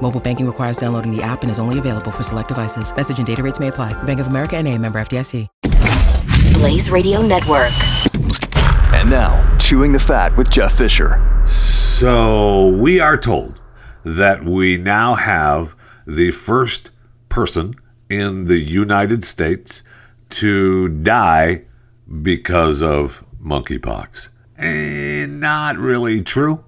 Mobile banking requires downloading the app and is only available for select devices. Message and data rates may apply. Bank of America and a member FDIC. Blaze Radio Network. And now, Chewing the Fat with Jeff Fisher. So we are told that we now have the first person in the United States to die because of monkeypox. And not really true.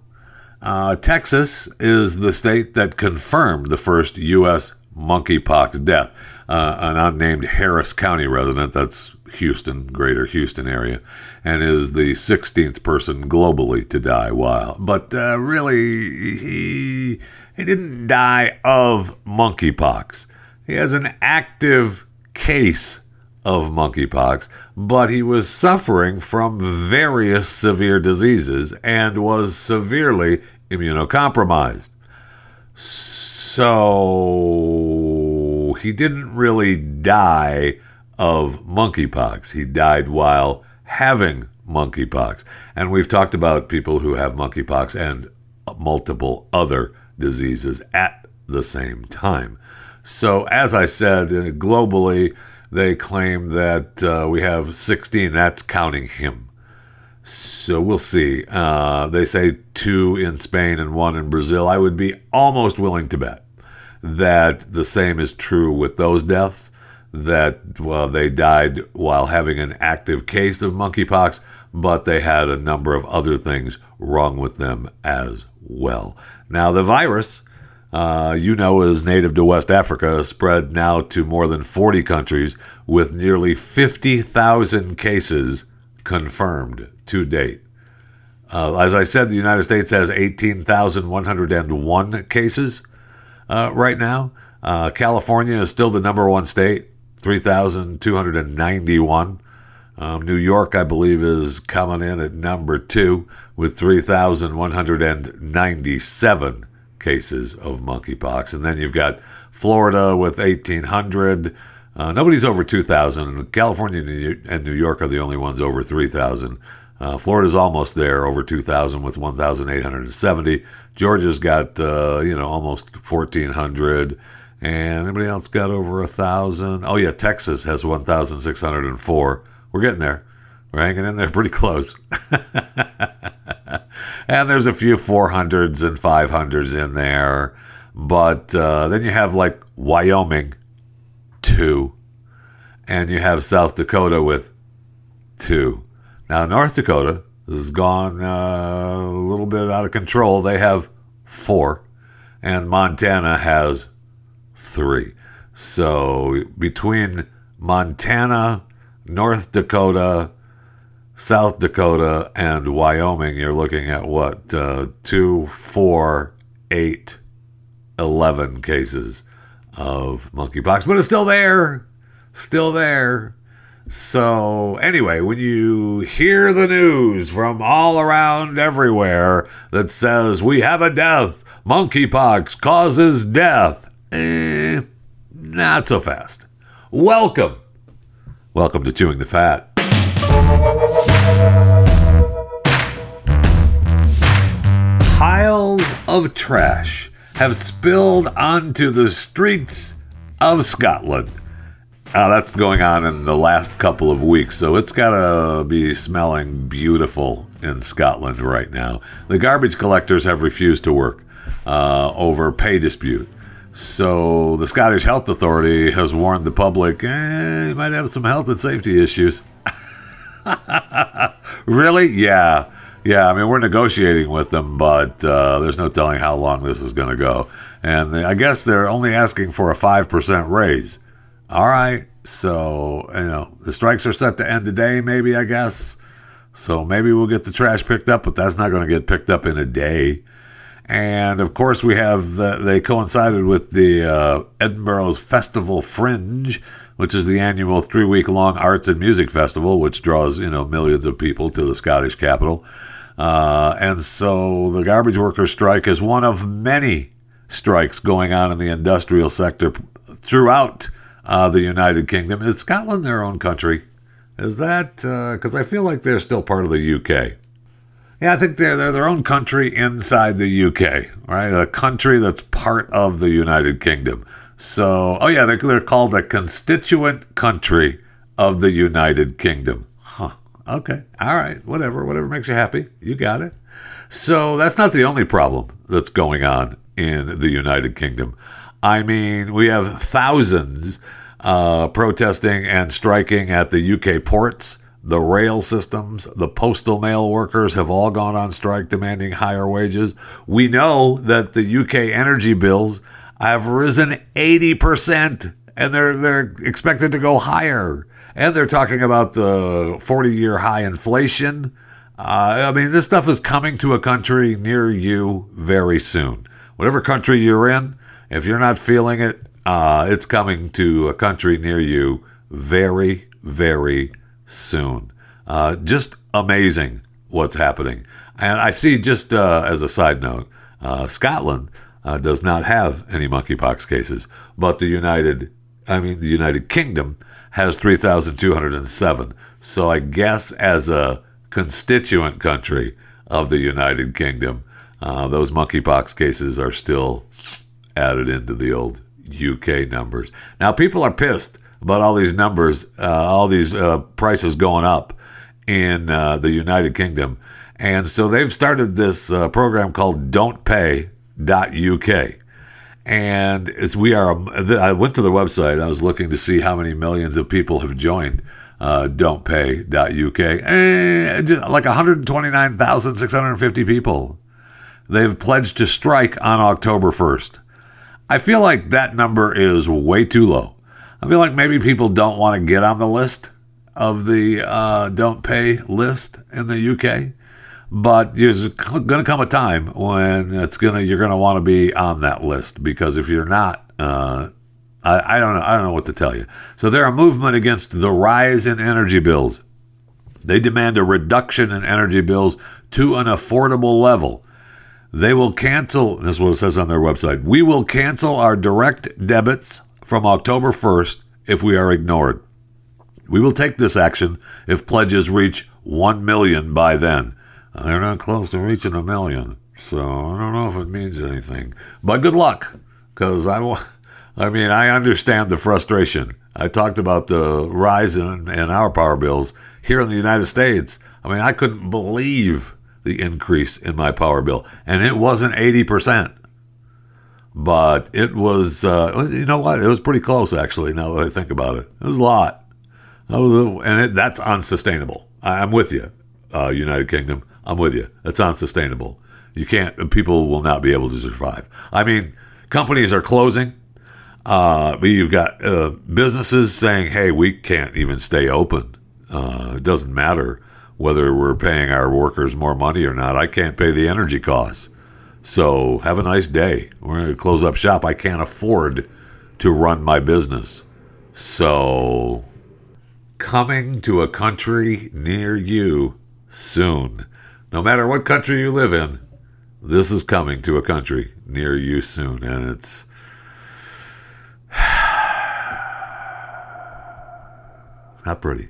Uh, Texas is the state that confirmed the first U.S. monkeypox death. Uh, an unnamed Harris County resident, that's Houston, greater Houston area, and is the 16th person globally to die while. But uh, really, he, he didn't die of monkeypox. He has an active case of monkeypox, but he was suffering from various severe diseases and was severely immunocompromised. So he didn't really die of monkeypox. He died while having monkeypox. And we've talked about people who have monkeypox and multiple other diseases at the same time. So, as I said, globally, they claim that uh, we have 16. That's counting him. So we'll see. Uh, they say two in Spain and one in Brazil. I would be almost willing to bet that the same is true with those deaths. That well, they died while having an active case of monkeypox, but they had a number of other things wrong with them as well. Now, the virus, uh, you know, is native to West Africa, spread now to more than 40 countries with nearly 50,000 cases confirmed to date. Uh, as I said, the United States has 18,101 cases uh, right now. Uh, California is still the number one state, 3,291. Um, New York, I believe, is coming in at number two with 3,197 cases of monkeypox. And then you've got Florida with 1,800. Uh, nobody's over 2,000. California and New York are the only ones over 3,000. Uh, Florida's almost there, over 2,000 with 1,870. Georgia's got, uh, you know, almost 1,400. And anybody else got over a 1,000? Oh, yeah, Texas has 1,604. We're getting there. We're hanging in there pretty close. and there's a few 400s and 500s in there. But uh, then you have like Wyoming, two. And you have South Dakota with two. Now, North Dakota has gone uh, a little bit out of control. They have four. And Montana has three. So between Montana, North Dakota, South Dakota, and Wyoming, you're looking at what? Uh, two, four, eight, 11 cases of monkeypox, but it's still there. Still there. So, anyway, when you hear the news from all around everywhere that says we have a death, monkeypox causes death, eh, not so fast. Welcome. Welcome to Chewing the Fat. Piles of trash have spilled onto the streets of Scotland. Uh, that's going on in the last couple of weeks, so it's got to be smelling beautiful in Scotland right now. The garbage collectors have refused to work uh, over pay dispute. So the Scottish Health Authority has warned the public, eh, you might have some health and safety issues. really? Yeah. Yeah, I mean, we're negotiating with them, but uh, there's no telling how long this is going to go. And they, I guess they're only asking for a 5% raise. All right. So, you know, the strikes are set to end today, maybe, I guess. So maybe we'll get the trash picked up, but that's not going to get picked up in a day. And of course, we have, uh, they coincided with the uh, Edinburgh's Festival Fringe, which is the annual three week long arts and music festival, which draws you know millions of people to the Scottish capital. Uh, and so the garbage workers strike is one of many strikes going on in the industrial sector throughout uh, the United Kingdom. Is Scotland their own country? Is that because I feel like they're still part of the UK? Yeah, I think they're they're their own country inside the UK, right? A country that's part of the United Kingdom. So, oh yeah, they're, they're called a constituent country of the United Kingdom. Huh. Okay. All right. Whatever. Whatever makes you happy. You got it. So that's not the only problem that's going on in the United Kingdom. I mean, we have thousands uh, protesting and striking at the UK ports. The rail systems, the postal mail workers have all gone on strike demanding higher wages. We know that the UK energy bills have risen 80% and they're they're expected to go higher. And they're talking about the 40-year high inflation. Uh, I mean, this stuff is coming to a country near you very soon. Whatever country you're in, if you're not feeling it, uh, it's coming to a country near you very, very soon. Uh, just amazing what's happening. And I see, just uh, as a side note, uh, Scotland uh, does not have any monkeypox cases, but the United, I mean, the United Kingdom has 3,207. So I guess as a constituent country of the United Kingdom, uh, those monkeypox cases are still added into the old UK numbers. Now, people are pissed about all these numbers, uh, all these uh, prices going up in uh, the United Kingdom. And so they've started this uh, program called Don't Pay uk, And as we are, I went to the website. I was looking to see how many millions of people have joined uh, Don't Pay.uk. And just like 129,650 people. They've pledged to strike on October 1st. I feel like that number is way too low. I feel like maybe people don't want to get on the list of the uh, don't pay list in the UK. But there's going to come a time when it's gonna you're going to want to be on that list because if you're not, uh, I, I don't know I don't know what to tell you. So they're a movement against the rise in energy bills. They demand a reduction in energy bills to an affordable level. They will cancel, this is what it says on their website. We will cancel our direct debits from October 1st if we are ignored. We will take this action if pledges reach 1 million by then. They're not close to reaching a million, so I don't know if it means anything. But good luck, because I, I mean, I understand the frustration. I talked about the rise in, in our power bills here in the United States. I mean, I couldn't believe the increase in my power bill, and it wasn't eighty percent, but it was. Uh, you know what? It was pretty close, actually. Now that I think about it, it was a lot. Was, and it, that's unsustainable. I'm with you, uh, United Kingdom. I'm with you. It's unsustainable. You can't. People will not be able to survive. I mean, companies are closing. Uh, but you've got uh, businesses saying, "Hey, we can't even stay open. Uh, it doesn't matter whether we're paying our workers more money or not. I can't pay the energy costs. So have a nice day. We're going to close up shop. I can't afford to run my business. So coming to a country near you soon." No matter what country you live in, this is coming to a country near you soon. And it's. not pretty.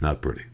Not pretty.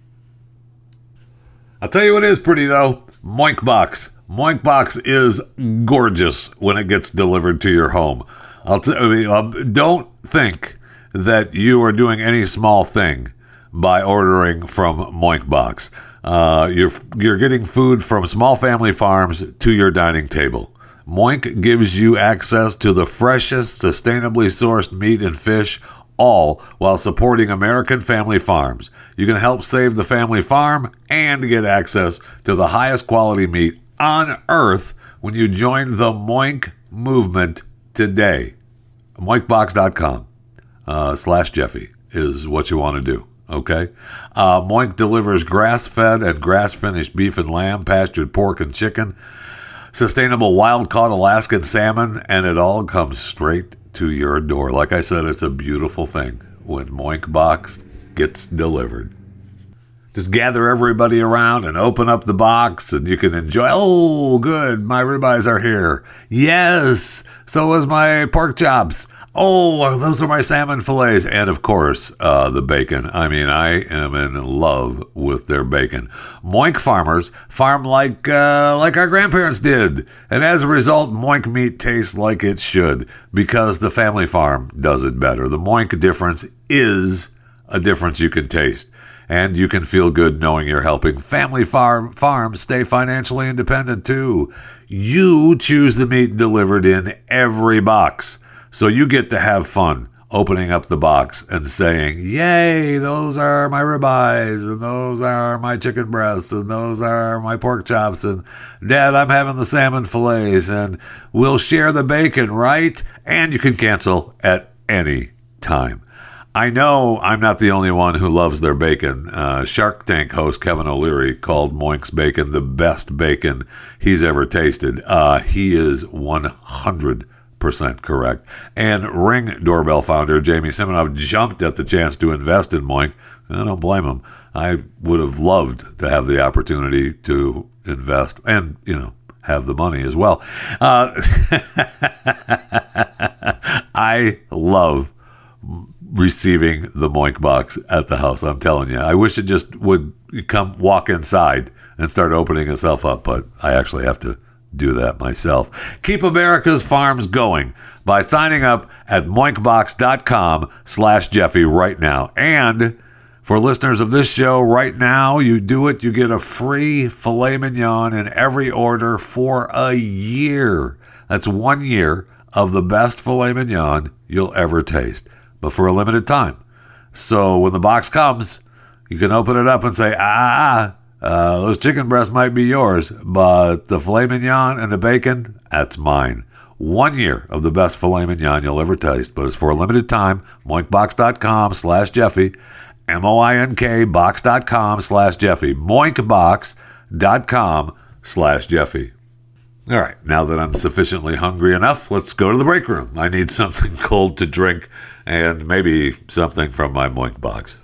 I'll tell you what is pretty, though Moinkbox. Moinkbox is gorgeous when it gets delivered to your home. I'll t- I mean, um, don't think that you are doing any small thing by ordering from Moinkbox. Uh, you're you're getting food from small family farms to your dining table. Moink gives you access to the freshest, sustainably sourced meat and fish, all while supporting American family farms. You can help save the family farm and get access to the highest quality meat on earth when you join the Moink movement today. Moinkbox.com uh, slash Jeffy is what you want to do. Okay. Uh, Moink delivers grass fed and grass finished beef and lamb, pastured pork and chicken, sustainable wild caught Alaskan salmon, and it all comes straight to your door. Like I said, it's a beautiful thing when Moink Box gets delivered. Just gather everybody around and open up the box, and you can enjoy. Oh, good, my ribeyes are here. Yes, so is my pork chops. Oh, those are my salmon fillets, and of course, uh, the bacon. I mean, I am in love with their bacon. Moink farmers farm like uh, like our grandparents did, and as a result, Moink meat tastes like it should because the family farm does it better. The Moink difference is a difference you can taste. And you can feel good knowing you're helping family farm farms stay financially independent too. You choose the meat delivered in every box. So you get to have fun opening up the box and saying, Yay, those are my ribeyes, and those are my chicken breasts, and those are my pork chops, and Dad, I'm having the salmon fillets, and we'll share the bacon, right? And you can cancel at any time. I know I'm not the only one who loves their bacon. Uh, Shark Tank host Kevin O'Leary called Moink's bacon the best bacon he's ever tasted. Uh, he is 100% correct. And Ring doorbell founder Jamie Siminoff jumped at the chance to invest in Moink. I don't blame him. I would have loved to have the opportunity to invest and, you know, have the money as well. Uh, I love receiving the Moink box at the house. I'm telling you, I wish it just would come walk inside and start opening itself up, but I actually have to do that myself. Keep America's farms going by signing up at moinkbox.com slash Jeffy right now. And for listeners of this show right now, you do it, you get a free filet mignon in every order for a year. That's one year of the best filet mignon you'll ever taste but for a limited time. So when the box comes, you can open it up and say, ah, uh, those chicken breasts might be yours, but the filet mignon and the bacon, that's mine. One year of the best filet mignon you'll ever taste, but it's for a limited time. Moinkbox.com slash Jeffy. M-O-I-N-K box.com slash Jeffy. Moinkbox.com slash Jeffy. All right, now that I'm sufficiently hungry enough, let's go to the break room. I need something cold to drink and maybe something from my moink box.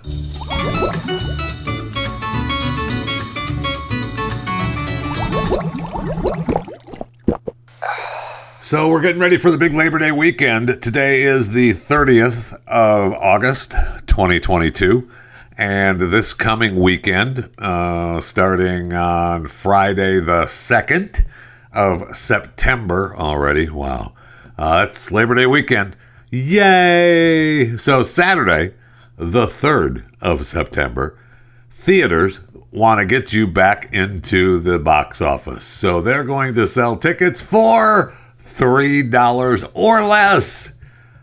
So we're getting ready for the big Labor Day weekend. Today is the 30th of August, 2022. And this coming weekend, uh, starting on Friday the 2nd of September already. Wow. Uh, it's Labor Day weekend. Yay! So, Saturday, the 3rd of September, theaters want to get you back into the box office. So, they're going to sell tickets for $3 or less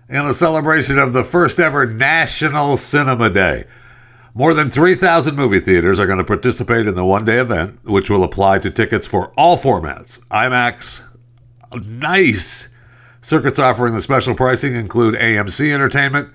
in a celebration of the first ever National Cinema Day. More than 3,000 movie theaters are going to participate in the one day event, which will apply to tickets for all formats IMAX, nice, Circuits offering the special pricing include AMC Entertainment,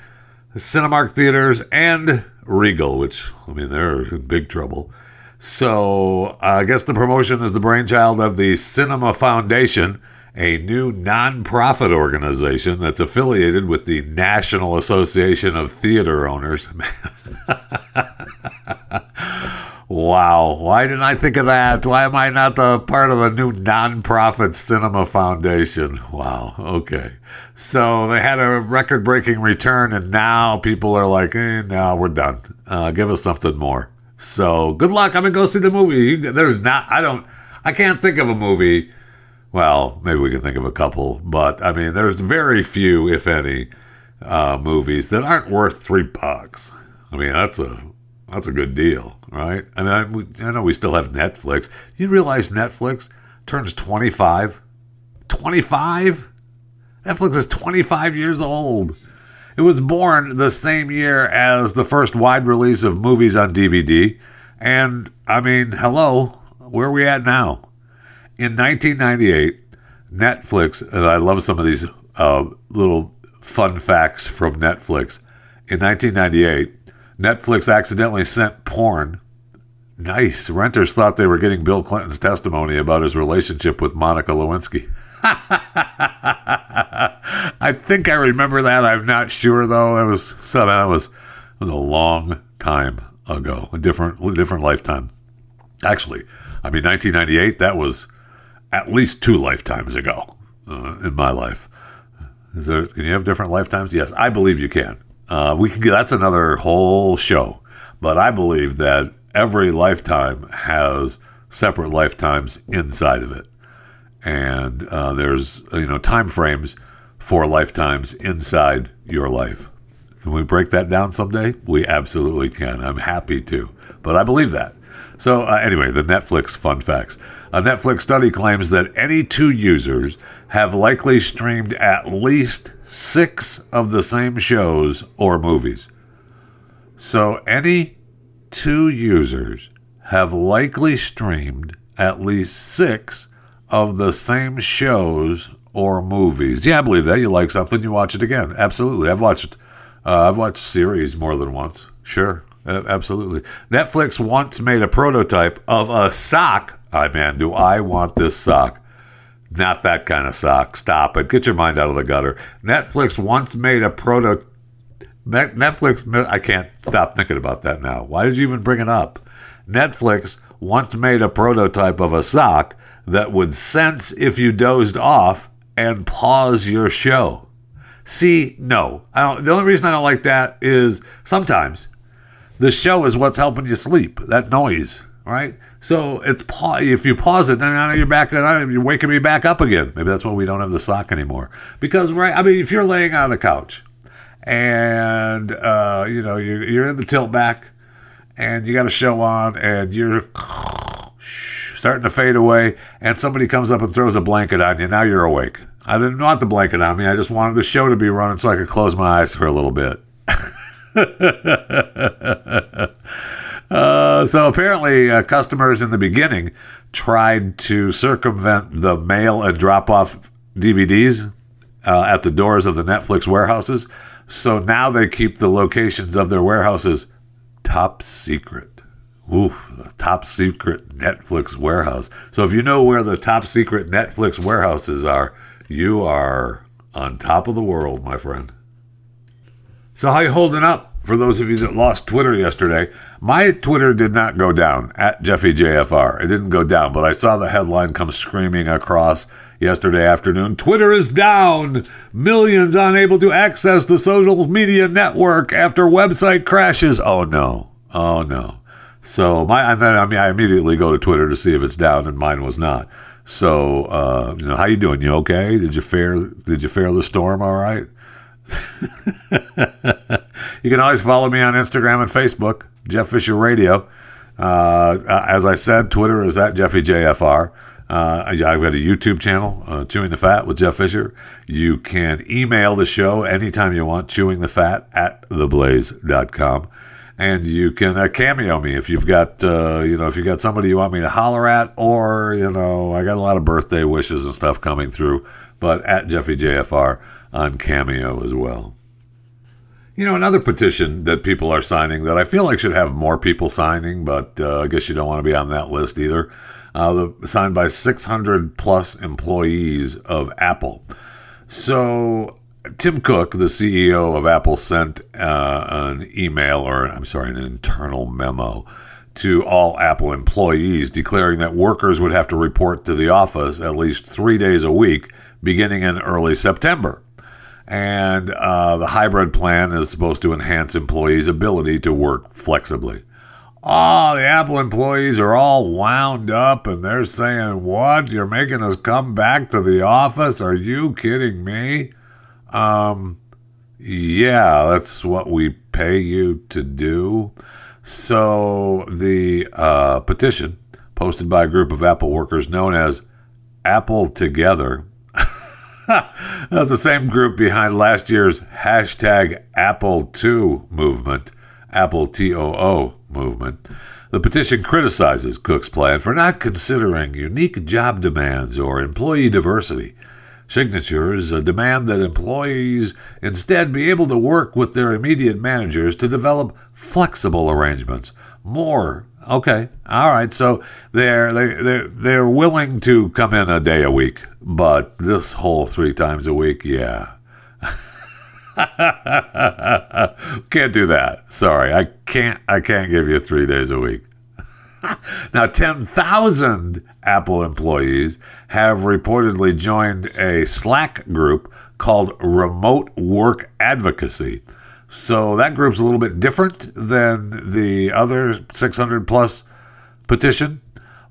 Cinemark Theaters, and Regal, which, I mean, they're in big trouble. So I guess the promotion is the brainchild of the Cinema Foundation, a new nonprofit organization that's affiliated with the National Association of Theater Owners. Wow. Why didn't I think of that? Why am I not the part of the new nonprofit cinema foundation? Wow. Okay. So they had a record breaking return, and now people are like, eh, no, we're done. Uh, give us something more. So good luck. I'm to go see the movie. There's not, I don't, I can't think of a movie. Well, maybe we can think of a couple, but I mean, there's very few, if any, uh, movies that aren't worth three bucks. I mean, that's a that's a good deal, right? I mean, I, I know we still have Netflix. You realize Netflix turns 25? 25? Netflix is 25 years old. It was born the same year as the first wide release of movies on DVD. And I mean, hello, where are we at now? In 1998, Netflix, and I love some of these uh, little fun facts from Netflix. In 1998, Netflix accidentally sent porn. Nice. Renters thought they were getting Bill Clinton's testimony about his relationship with Monica Lewinsky. I think I remember that. I'm not sure though. It was so that was was a long time ago, a different different lifetime. Actually, I mean 1998. That was at least two lifetimes ago uh, in my life. Is there? Can you have different lifetimes? Yes, I believe you can. Uh, we can. That's another whole show. But I believe that every lifetime has separate lifetimes inside of it, and uh, there's you know time frames for lifetimes inside your life. Can we break that down someday? We absolutely can. I'm happy to, but I believe that. So uh, anyway, the Netflix fun facts. A Netflix study claims that any two users have likely streamed at least six of the same shows or movies. So any two users have likely streamed at least six of the same shows or movies. Yeah, I believe that. You like something, you watch it again. Absolutely. I've watched uh, I've watched series more than once. Sure. Uh, absolutely. Netflix once made a prototype of a sock. I man, do I want this sock? Not that kind of sock. Stop it. Get your mind out of the gutter. Netflix once made a proto. Netflix. I can't stop thinking about that now. Why did you even bring it up? Netflix once made a prototype of a sock that would sense if you dozed off and pause your show. See, no. the only reason I don't like that is sometimes the show is what's helping you sleep. That noise, right? So it's pa- if you pause it, then I know you're back. You're waking me back up again. Maybe that's why we don't have the sock anymore. Because right, I mean, if you're laying on the couch and uh, you know you're, you're in the tilt back and you got a show on and you're starting to fade away, and somebody comes up and throws a blanket on you. Now you're awake. I didn't want the blanket on me. I just wanted the show to be running so I could close my eyes for a little bit. uh, so apparently, uh, customers in the beginning tried to circumvent the mail and drop off DVDs uh, at the doors of the Netflix warehouses. So now they keep the locations of their warehouses top secret. Oof, top secret Netflix warehouse. So if you know where the top secret Netflix warehouses are, you are on top of the world, my friend. So how you holding up? For those of you that lost Twitter yesterday, my Twitter did not go down at JeffyJFR. It didn't go down, but I saw the headline come screaming across yesterday afternoon. Twitter is down. Millions unable to access the social media network after website crashes. Oh no. Oh no. So my and then I mean I immediately go to Twitter to see if it's down, and mine was not. So uh, you know, how you doing? You okay? Did you fare Did you fare the storm all right? you can always follow me on Instagram and Facebook, Jeff Fisher Radio. Uh, as I said, Twitter is at JeffyJFR. Uh, I've got a YouTube channel, uh, Chewing the Fat with Jeff Fisher. You can email the show anytime you want, chewing the fat at theblaze.com. And you can uh, cameo me if you've got, uh, you know, if you've got somebody you want me to holler at, or, you know, I got a lot of birthday wishes and stuff coming through, but at Jeffy JeffyJFR on Cameo as well. You know, another petition that people are signing that I feel like should have more people signing, but uh, I guess you don't want to be on that list either. Uh, the, signed by 600 plus employees of Apple. So, Tim Cook, the CEO of Apple, sent uh, an email, or I'm sorry, an internal memo to all Apple employees declaring that workers would have to report to the office at least three days a week beginning in early September and uh, the hybrid plan is supposed to enhance employees' ability to work flexibly. Oh, the Apple employees are all wound up and they're saying, What? You're making us come back to the office? Are you kidding me? Um, yeah, that's what we pay you to do. So the uh, petition posted by a group of Apple workers known as Apple Together That's the same group behind last year's hashtag Apple Too movement, Apple TOO movement. The petition criticizes Cook's plan for not considering unique job demands or employee diversity. Signatures uh, demand that employees instead be able to work with their immediate managers to develop flexible arrangements. More Okay. All right. So they're they they're they're willing to come in a day a week, but this whole three times a week, yeah, can't do that. Sorry, I can't. I can't give you three days a week. now, 10,000 Apple employees have reportedly joined a Slack group called Remote Work Advocacy. So that group's a little bit different than the other 600 plus petition,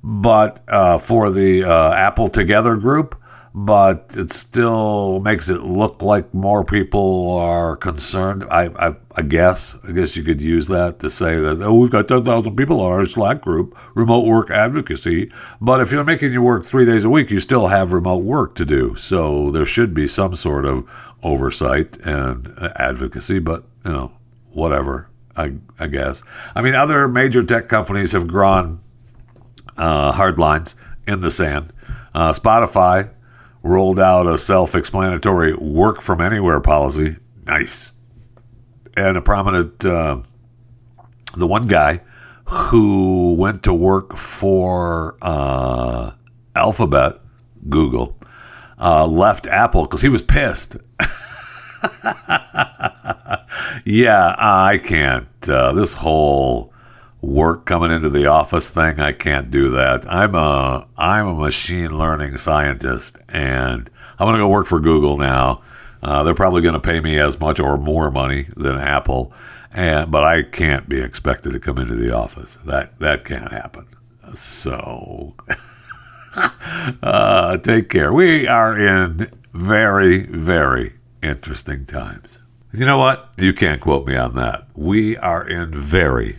but uh, for the uh, Apple Together group, but it still makes it look like more people are concerned. I, I, I guess, I guess you could use that to say that oh, we've got ten thousand people on our Slack group, remote work advocacy. But if you're making you work three days a week, you still have remote work to do. So there should be some sort of oversight and advocacy. But you know, whatever. I, I guess. I mean, other major tech companies have drawn uh, hard lines in the sand. Uh, Spotify rolled out a self explanatory work from anywhere policy. Nice. And a prominent, uh, the one guy who went to work for uh, Alphabet, Google, uh, left Apple because he was pissed. yeah, I can't. Uh, this whole work coming into the office thing. I can't do that. I'm a I'm a machine learning scientist, and I'm gonna go work for Google now. Uh, they're probably to pay me as much or more money than Apple, and but I can't be expected to come into the office. That that can't happen. So uh, take care. We are in very very interesting times. You know what? You can't quote me on that. We are in very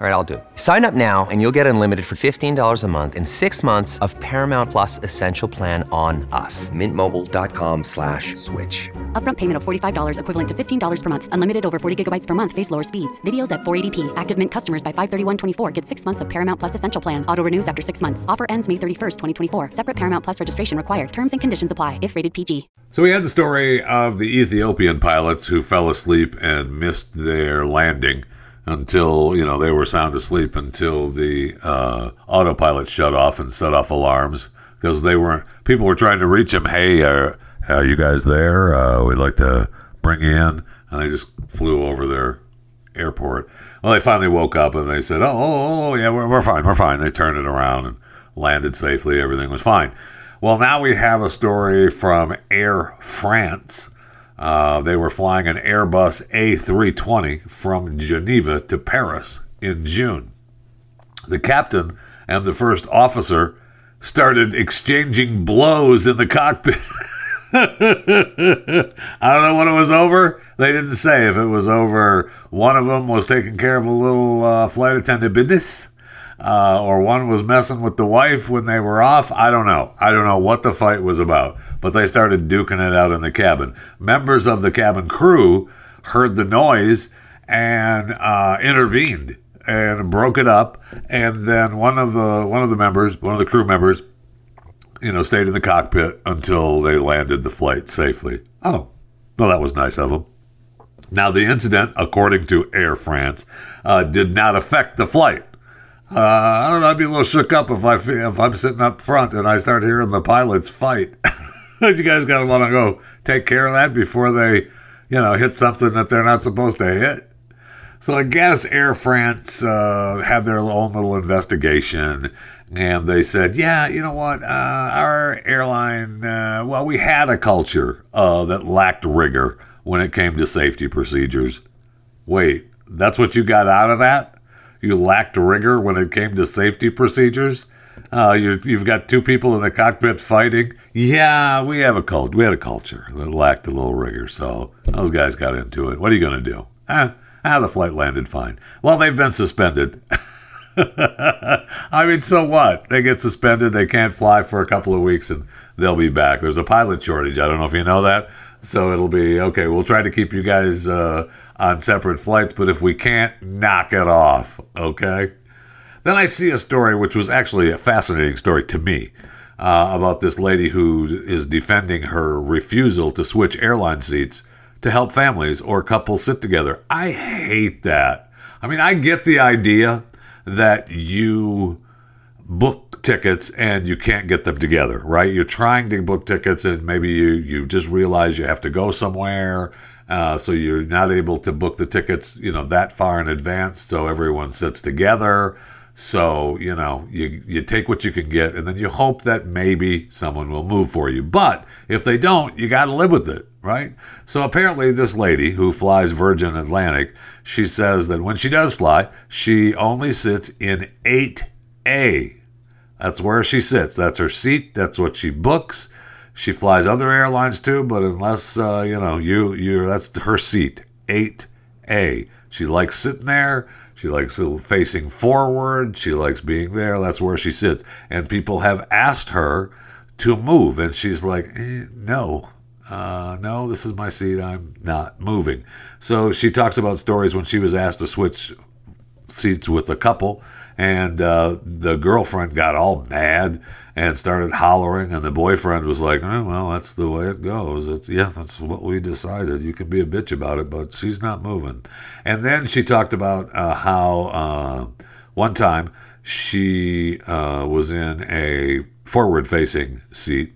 All right, I'll do it. Sign up now and you'll get unlimited for $15 a month in six months of Paramount Plus Essential Plan on us. Mintmobile.com slash switch. Upfront payment of $45 equivalent to $15 per month. Unlimited over 40 gigabytes per month. Face lower speeds. Videos at 480p. Active Mint customers by 531.24 get six months of Paramount Plus Essential Plan. Auto renews after six months. Offer ends May 31st, 2024. Separate Paramount Plus registration required. Terms and conditions apply if rated PG. So we had the story of the Ethiopian pilots who fell asleep and missed their landing until you know they were sound asleep until the uh, autopilot shut off and set off alarms because they weren't people were trying to reach them hey are, are you guys there? Uh, we'd like to bring you in. And they just flew over their airport. Well they finally woke up and they said oh, oh, oh yeah we're, we're fine we're fine. They turned it around and landed safely. Everything was fine. Well now we have a story from air france uh, they were flying an Airbus A320 from Geneva to Paris in June. The captain and the first officer started exchanging blows in the cockpit. I don't know when it was over. They didn't say if it was over. One of them was taking care of a little uh, flight attendant business, uh, or one was messing with the wife when they were off. I don't know. I don't know what the fight was about but they started duking it out in the cabin. Members of the cabin crew heard the noise and uh, intervened and broke it up. And then one of the one of the members, one of the crew members, you know, stayed in the cockpit until they landed the flight safely. Oh, well, that was nice of them. Now, the incident, according to Air France, uh, did not affect the flight. Uh, I don't know. I'd be a little shook up if I if I'm sitting up front and I start hearing the pilots fight. you guys got to want to go take care of that before they, you know, hit something that they're not supposed to hit. So I guess Air France uh, had their own little investigation, and they said, "Yeah, you know what? Uh, our airline, uh, well, we had a culture uh, that lacked rigor when it came to safety procedures." Wait, that's what you got out of that? You lacked rigor when it came to safety procedures? Uh, you, have got two people in the cockpit fighting. Yeah, we have a cult. We had a culture that lacked a little rigor, so those guys got into it. What are you going to do? Ah, ah, the flight landed fine. Well, they've been suspended. I mean, so what? They get suspended. They can't fly for a couple of weeks, and they'll be back. There's a pilot shortage. I don't know if you know that. So it'll be okay. We'll try to keep you guys uh, on separate flights, but if we can't, knock it off. Okay. Then I see a story which was actually a fascinating story to me uh, about this lady who is defending her refusal to switch airline seats to help families or couples sit together. I hate that. I mean, I get the idea that you book tickets and you can't get them together, right? You're trying to book tickets and maybe you, you just realize you have to go somewhere. Uh, so you're not able to book the tickets, you know, that far in advance. So everyone sits together. So, you know, you, you take what you can get and then you hope that maybe someone will move for you. But if they don't, you got to live with it, right? So apparently, this lady who flies Virgin Atlantic, she says that when she does fly, she only sits in 8A. That's where she sits. That's her seat. That's what she books. She flies other airlines too, but unless uh, you know you you that's her seat, eight A. She likes sitting there. She likes facing forward. She likes being there. That's where she sits. And people have asked her to move, and she's like, eh, no, uh, no, this is my seat. I'm not moving. So she talks about stories when she was asked to switch seats with a couple and uh, the girlfriend got all mad and started hollering, and the boyfriend was like, oh, "Well, that's the way it goes. It's yeah, that's what we decided. You can be a bitch about it, but she's not moving." And then she talked about uh, how uh, one time she uh, was in a forward-facing seat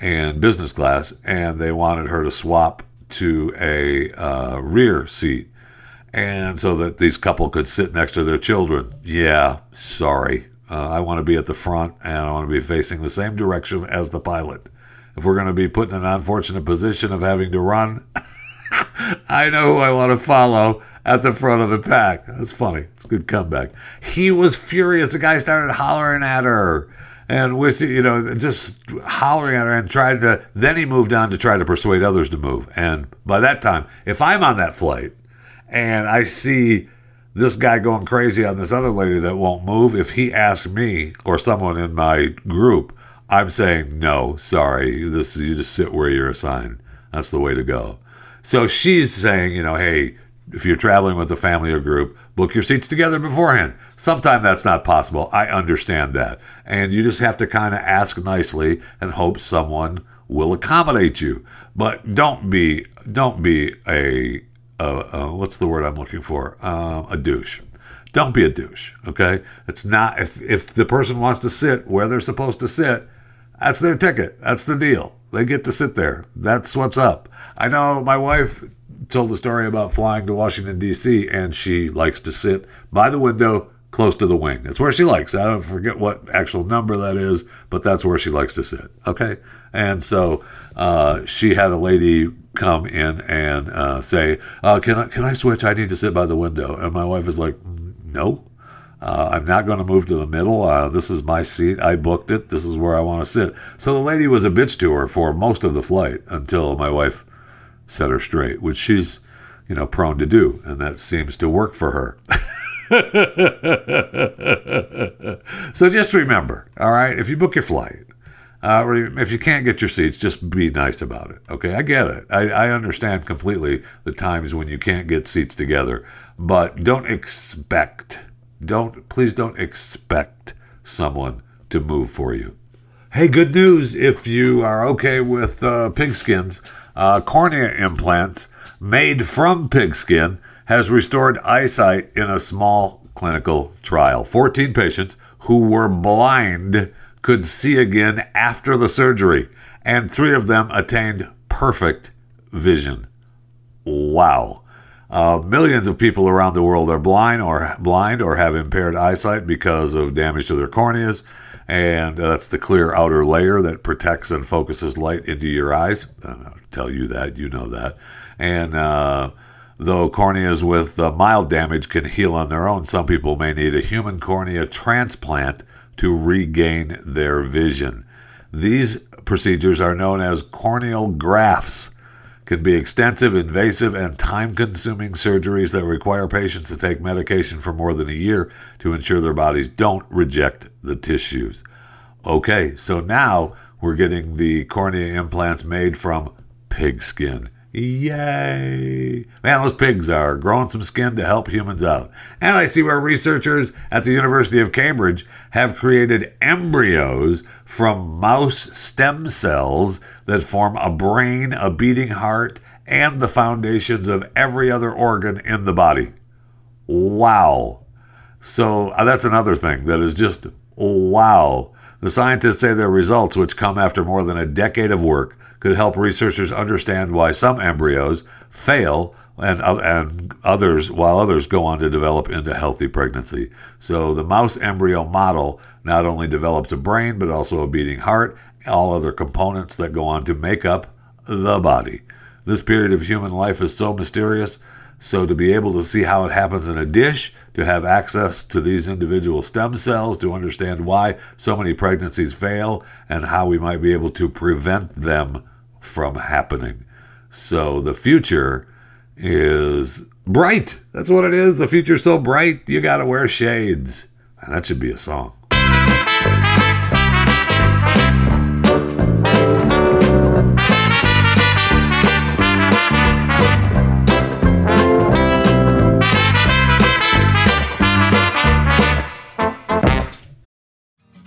and business class, and they wanted her to swap to a uh, rear seat and so that these couple could sit next to their children. Yeah, sorry. Uh, I want to be at the front and I want to be facing the same direction as the pilot. If we're going to be put in an unfortunate position of having to run, I know who I want to follow at the front of the pack. That's funny. It's a good comeback. He was furious. The guy started hollering at her and with you know just hollering at her and tried to then he moved on to try to persuade others to move and by that time if i'm on that flight and I see this guy going crazy on this other lady that won't move, if he asks me or someone in my group, I'm saying no, sorry. This you just sit where you're assigned. That's the way to go. So she's saying, you know, hey, if you're traveling with a family or group, book your seats together beforehand. Sometimes that's not possible. I understand that. And you just have to kind of ask nicely and hope someone will accommodate you. But don't be don't be a uh, what's the word I'm looking for? Uh, a douche. Don't be a douche. Okay, it's not if if the person wants to sit where they're supposed to sit, that's their ticket. That's the deal. They get to sit there. That's what's up. I know my wife told a story about flying to Washington D.C. and she likes to sit by the window close to the wing. That's where she likes. I don't forget what actual number that is, but that's where she likes to sit. Okay, and so uh, she had a lady come in and uh, say, uh, "Can I can I switch? I need to sit by the window." And my wife is like, "No." Uh, I'm not going to move to the middle. Uh, this is my seat. I booked it. This is where I want to sit. So the lady was a bitch to her for most of the flight until my wife set her straight, which she's, you know, prone to do, and that seems to work for her. so just remember, all right, if you book your flight, uh, if you can't get your seats, just be nice about it. Okay, I get it. I, I understand completely the times when you can't get seats together, but don't expect, don't please don't expect someone to move for you. Hey, good news if you are okay with uh, pigskins, uh, cornea implants made from pigskin has restored eyesight in a small clinical trial. 14 patients who were blind could see again after the surgery, and three of them attained perfect vision. Wow. Uh, millions of people around the world are blind or blind or have impaired eyesight because of damage to their corneas, and that's the clear outer layer that protects and focuses light into your eyes. I'll tell you that, you know that. And uh, though corneas with uh, mild damage can heal on their own, some people may need a human cornea transplant to regain their vision. These procedures are known as corneal grafts. Can be extensive, invasive, and time consuming surgeries that require patients to take medication for more than a year to ensure their bodies don't reject the tissues. Okay, so now we're getting the cornea implants made from pig skin. Yay! Man, those pigs are growing some skin to help humans out. And I see where researchers at the University of Cambridge have created embryos from mouse stem cells that form a brain, a beating heart, and the foundations of every other organ in the body. Wow. So uh, that's another thing that is just wow. The scientists say their results, which come after more than a decade of work, could help researchers understand why some embryos fail and, uh, and others, while others go on to develop into healthy pregnancy. So the mouse embryo model not only develops a brain, but also a beating heart, all other components that go on to make up the body. This period of human life is so mysterious so to be able to see how it happens in a dish, to have access to these individual stem cells, to understand why so many pregnancies fail, and how we might be able to prevent them from happening. So the future is bright. That's what it is. The future's so bright, you got to wear shades. And that should be a song.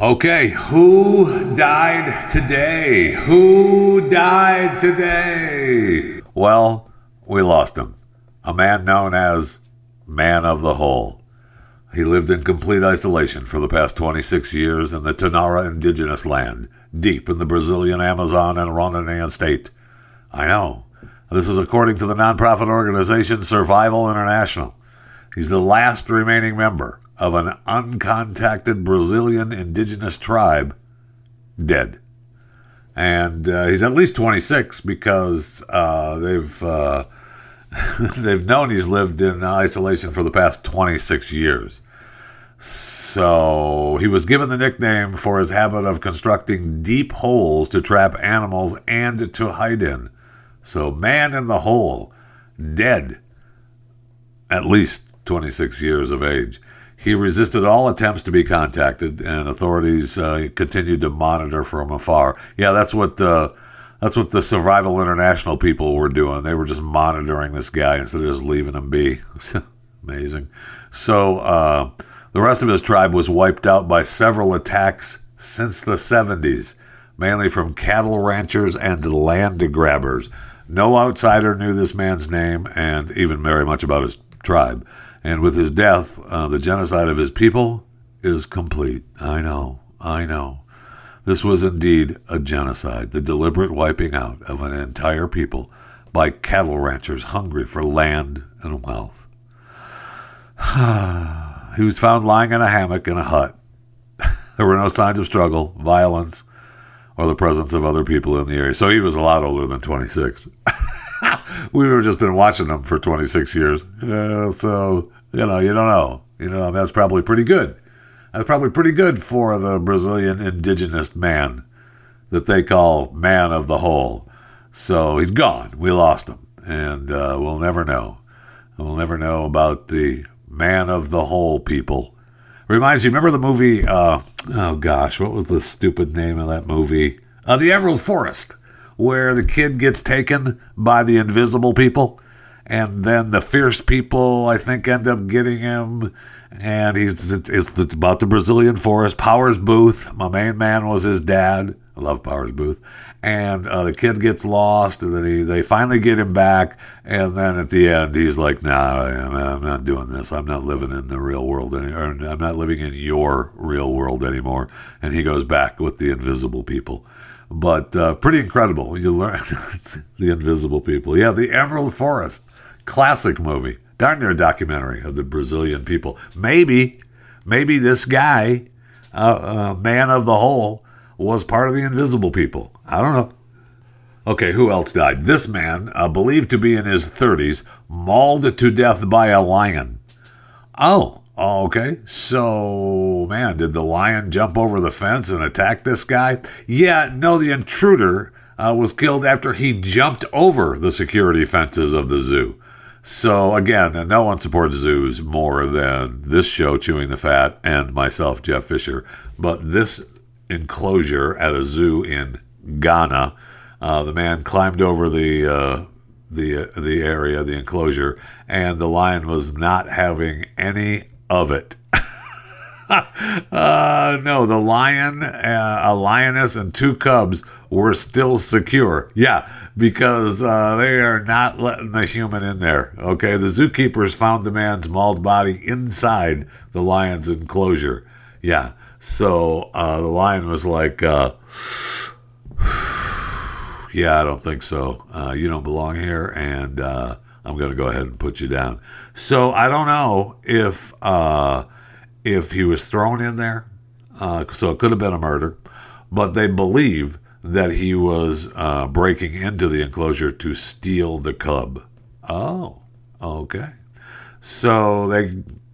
Okay, who died today? Who died today? Well, we lost him. A man known as Man of the Hole. He lived in complete isolation for the past 26 years in the Tanaru indigenous land, deep in the Brazilian Amazon and Rondônia state. I know. This is according to the nonprofit organization Survival International. He's the last remaining member of an uncontacted Brazilian indigenous tribe dead. And uh, he's at least 26 because uh, they've uh, they've known he's lived in isolation for the past 26 years. So he was given the nickname for his habit of constructing deep holes to trap animals and to hide in. So, man in the hole, dead, at least 26 years of age. He resisted all attempts to be contacted, and authorities uh, continued to monitor from afar. Yeah, that's what uh, that's what the Survival International people were doing. They were just monitoring this guy instead of just leaving him be. Amazing. So uh, the rest of his tribe was wiped out by several attacks since the 70s, mainly from cattle ranchers and land grabbers. No outsider knew this man's name and even very much about his tribe. And with his death, uh, the genocide of his people is complete. I know, I know. This was indeed a genocide, the deliberate wiping out of an entire people by cattle ranchers hungry for land and wealth. he was found lying in a hammock in a hut. there were no signs of struggle, violence, or the presence of other people in the area. So he was a lot older than 26. We've just been watching him for 26 years. Uh, so, you know, you don't know. You know, that's probably pretty good. That's probably pretty good for the Brazilian indigenous man that they call man of the hole. So he's gone. We lost him. And uh, we'll never know. We'll never know about the man of the hole people. Reminds you, remember the movie? Uh, oh gosh, what was the stupid name of that movie? Uh, the Emerald Forest where the kid gets taken by the invisible people. And then the fierce people, I think, end up getting him. And he's it's about the Brazilian forest. Powers Boothe, my main man, was his dad. I love Powers Boothe. And uh, the kid gets lost, and then he, they finally get him back. And then at the end, he's like, "Nah, I'm not doing this. I'm not living in the real world anymore. I'm not living in your real world anymore." And he goes back with the invisible people but uh, pretty incredible. You learn the Invisible People. Yeah, the Emerald Forest, classic movie, darn near a documentary of the Brazilian people. Maybe, maybe this guy, uh, uh, man of the hole, was part of the Invisible People. I don't know. Okay, who else died? This man, uh, believed to be in his 30s, mauled to death by a lion. Oh, okay. So, man, did the lion jump over the fence and attack this guy? Yeah, no, the intruder uh, was killed after he jumped over the security fences of the zoo. So, again, no one supports zoos more than this show, Chewing the Fat, and myself, Jeff Fisher. But this enclosure at a zoo in Ghana, uh, the man climbed over the uh, the the area, the enclosure, and the lion was not having any of it. uh, no, the lion, uh, a lioness, and two cubs were still secure. Yeah, because uh, they are not letting the human in there. Okay, the zookeepers found the man's mauled body inside the lion's enclosure. Yeah, so uh, the lion was like, uh, "Yeah, I don't think so. Uh, you don't belong here, and uh, I'm going to go ahead and put you down." So I don't know if uh, if he was thrown in there. so it could have been a murder, but they believe that he was uh, breaking into the enclosure to steal the cub. Oh, okay. So they,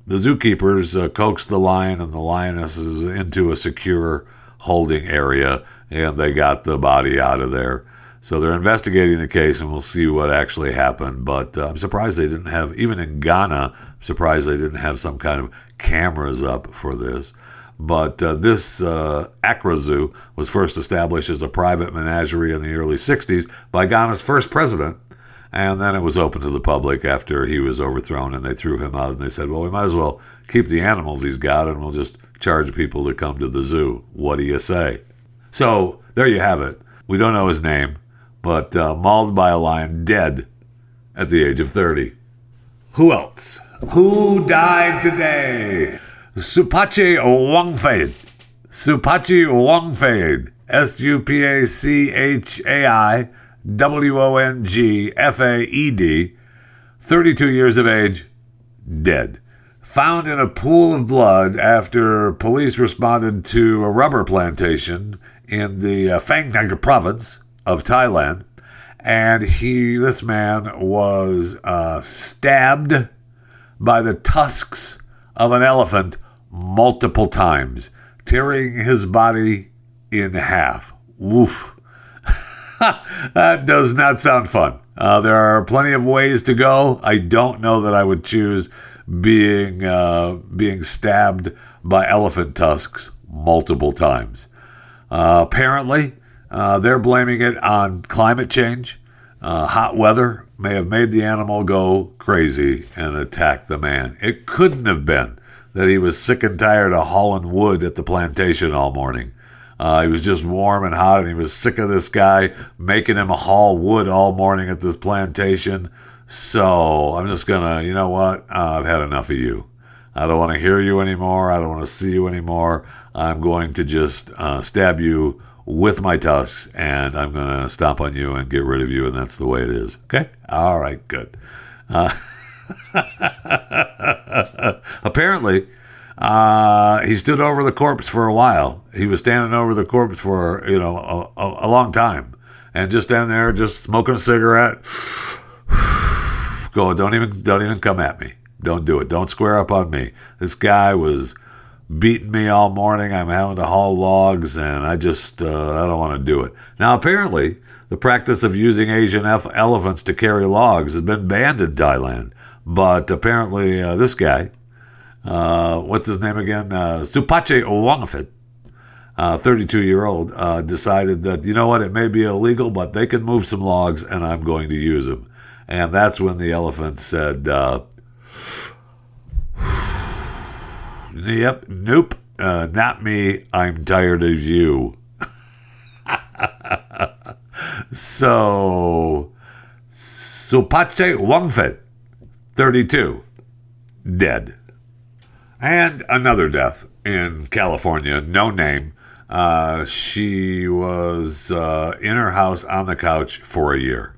the zookeepers, uh, coaxed the lion and the lionesses into a secure holding area, and they got the body out of there. So they're investigating the case, and we'll see what actually happened. But uh, I'm surprised they didn't have, even in Ghana, I'm surprised they didn't have some kind of cameras up for this. But uh, this uh, Accra Zoo was first established as a private menagerie in the early 60s by Ghana's first president. And then it was open to the public after he was overthrown and they threw him out. And they said, well, we might as well keep the animals he's got and we'll just charge people to come to the zoo. What do you say? So there you have it. We don't know his name, but uh, mauled by a lion, dead at the age of 30. Who else? Who died today? Supachai Wongfaed. Supachai Wongfaed. S U P A C H A I W O N G F A E D. 32 years of age, dead. Found in a pool of blood after police responded to a rubber plantation in the uh, Phang Nga province of Thailand. And he, this man, was uh, stabbed by the tusks of an elephant multiple times, tearing his body in half. Woof. that does not sound fun. Uh, there are plenty of ways to go. I don't know that I would choose being uh, being stabbed by elephant tusks multiple times. Uh, apparently, uh, they're blaming it on climate change. Uh, hot weather may have made the animal go crazy and attack the man. It couldn't have been that he was sick and tired of hauling wood at the plantation all morning. Uh, he was just warm and hot, and he was sick of this guy making him haul wood all morning at this plantation. So I'm just gonna, you know what? Uh, I've had enough of you. I don't want to hear you anymore. I don't want to see you anymore. I'm going to just uh, stab you with my tusks, and I'm going to stomp on you and get rid of you, and that's the way it is. Okay? All right, good. Apparently, uh, he stood over the corpse for a while. He was standing over the corpse for you know a, a, a long time, and just standing there, just smoking a cigarette. Go, don't even don't even come at me. Don't do it. Don't square up on me. This guy was beating me all morning. I'm having to haul logs, and I just uh, I don't want to do it. Now, apparently, the practice of using Asian elephants to carry logs has been banned in Thailand. But apparently, uh, this guy, uh, what's his name again? Uh, Supache Owangafit, 32 year old, uh, decided that, you know what, it may be illegal, but they can move some logs and I'm going to use them. And that's when the elephant said, uh, Yep, nope, uh, not me. I'm tired of you. so, Supache Wangfet 32 dead. And another death in California, no name. Uh, she was uh, in her house on the couch for a year.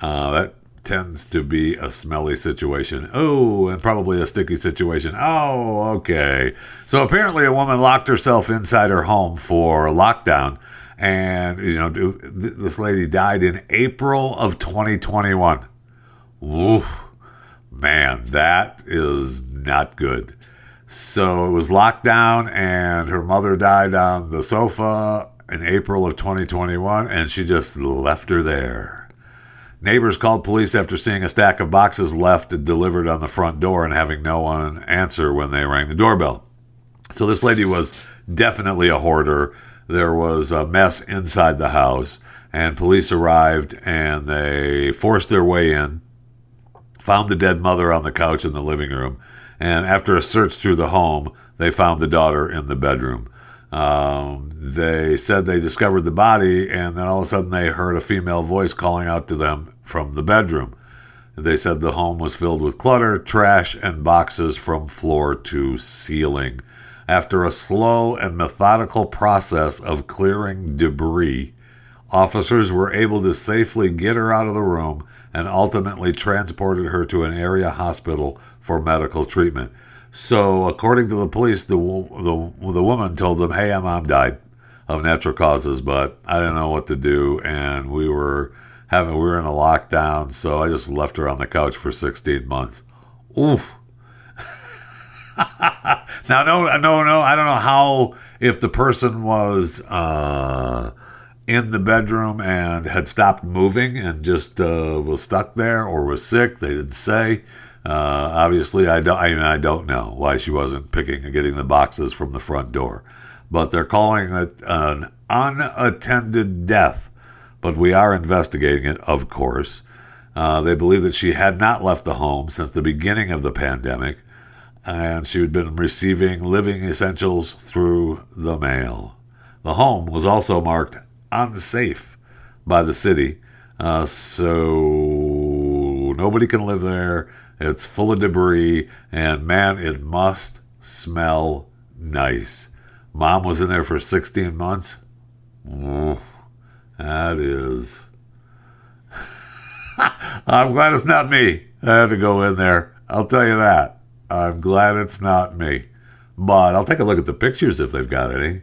Uh, that tends to be a smelly situation. Oh, and probably a sticky situation. Oh, okay. So apparently, a woman locked herself inside her home for lockdown And, you know, this lady died in April of 2021. Oof, man, that is not good. So it was locked down, and her mother died on the sofa in April of 2021, and she just left her there. Neighbors called police after seeing a stack of boxes left and delivered on the front door and having no one answer when they rang the doorbell. So this lady was definitely a hoarder. There was a mess inside the house, and police arrived and they forced their way in, found the dead mother on the couch in the living room, and after a search through the home, they found the daughter in the bedroom. Um, they said they discovered the body, and then all of a sudden they heard a female voice calling out to them from the bedroom. They said the home was filled with clutter, trash, and boxes from floor to ceiling. After a slow and methodical process of clearing debris, officers were able to safely get her out of the room and ultimately transported her to an area hospital for medical treatment. So, according to the police, the, the, the woman told them, Hey, my mom died of natural causes, but I didn't know what to do. And we were having, we were in a lockdown. So I just left her on the couch for 16 months. Oof. now, no, no, no. I don't know how, if the person was, uh, in the bedroom and had stopped moving and just uh, was stuck there or was sick. They didn't say. Uh, obviously, I don't. I, mean, I don't know why she wasn't picking and getting the boxes from the front door, but they're calling it an unattended death. But we are investigating it, of course. Uh, they believe that she had not left the home since the beginning of the pandemic, and she had been receiving living essentials through the mail. The home was also marked unsafe by the city, uh, so nobody can live there. It's full of debris, and man, it must smell nice. Mom was in there for 16 months. That is. I'm glad it's not me. I had to go in there. I'll tell you that. I'm glad it's not me. But I'll take a look at the pictures if they've got any.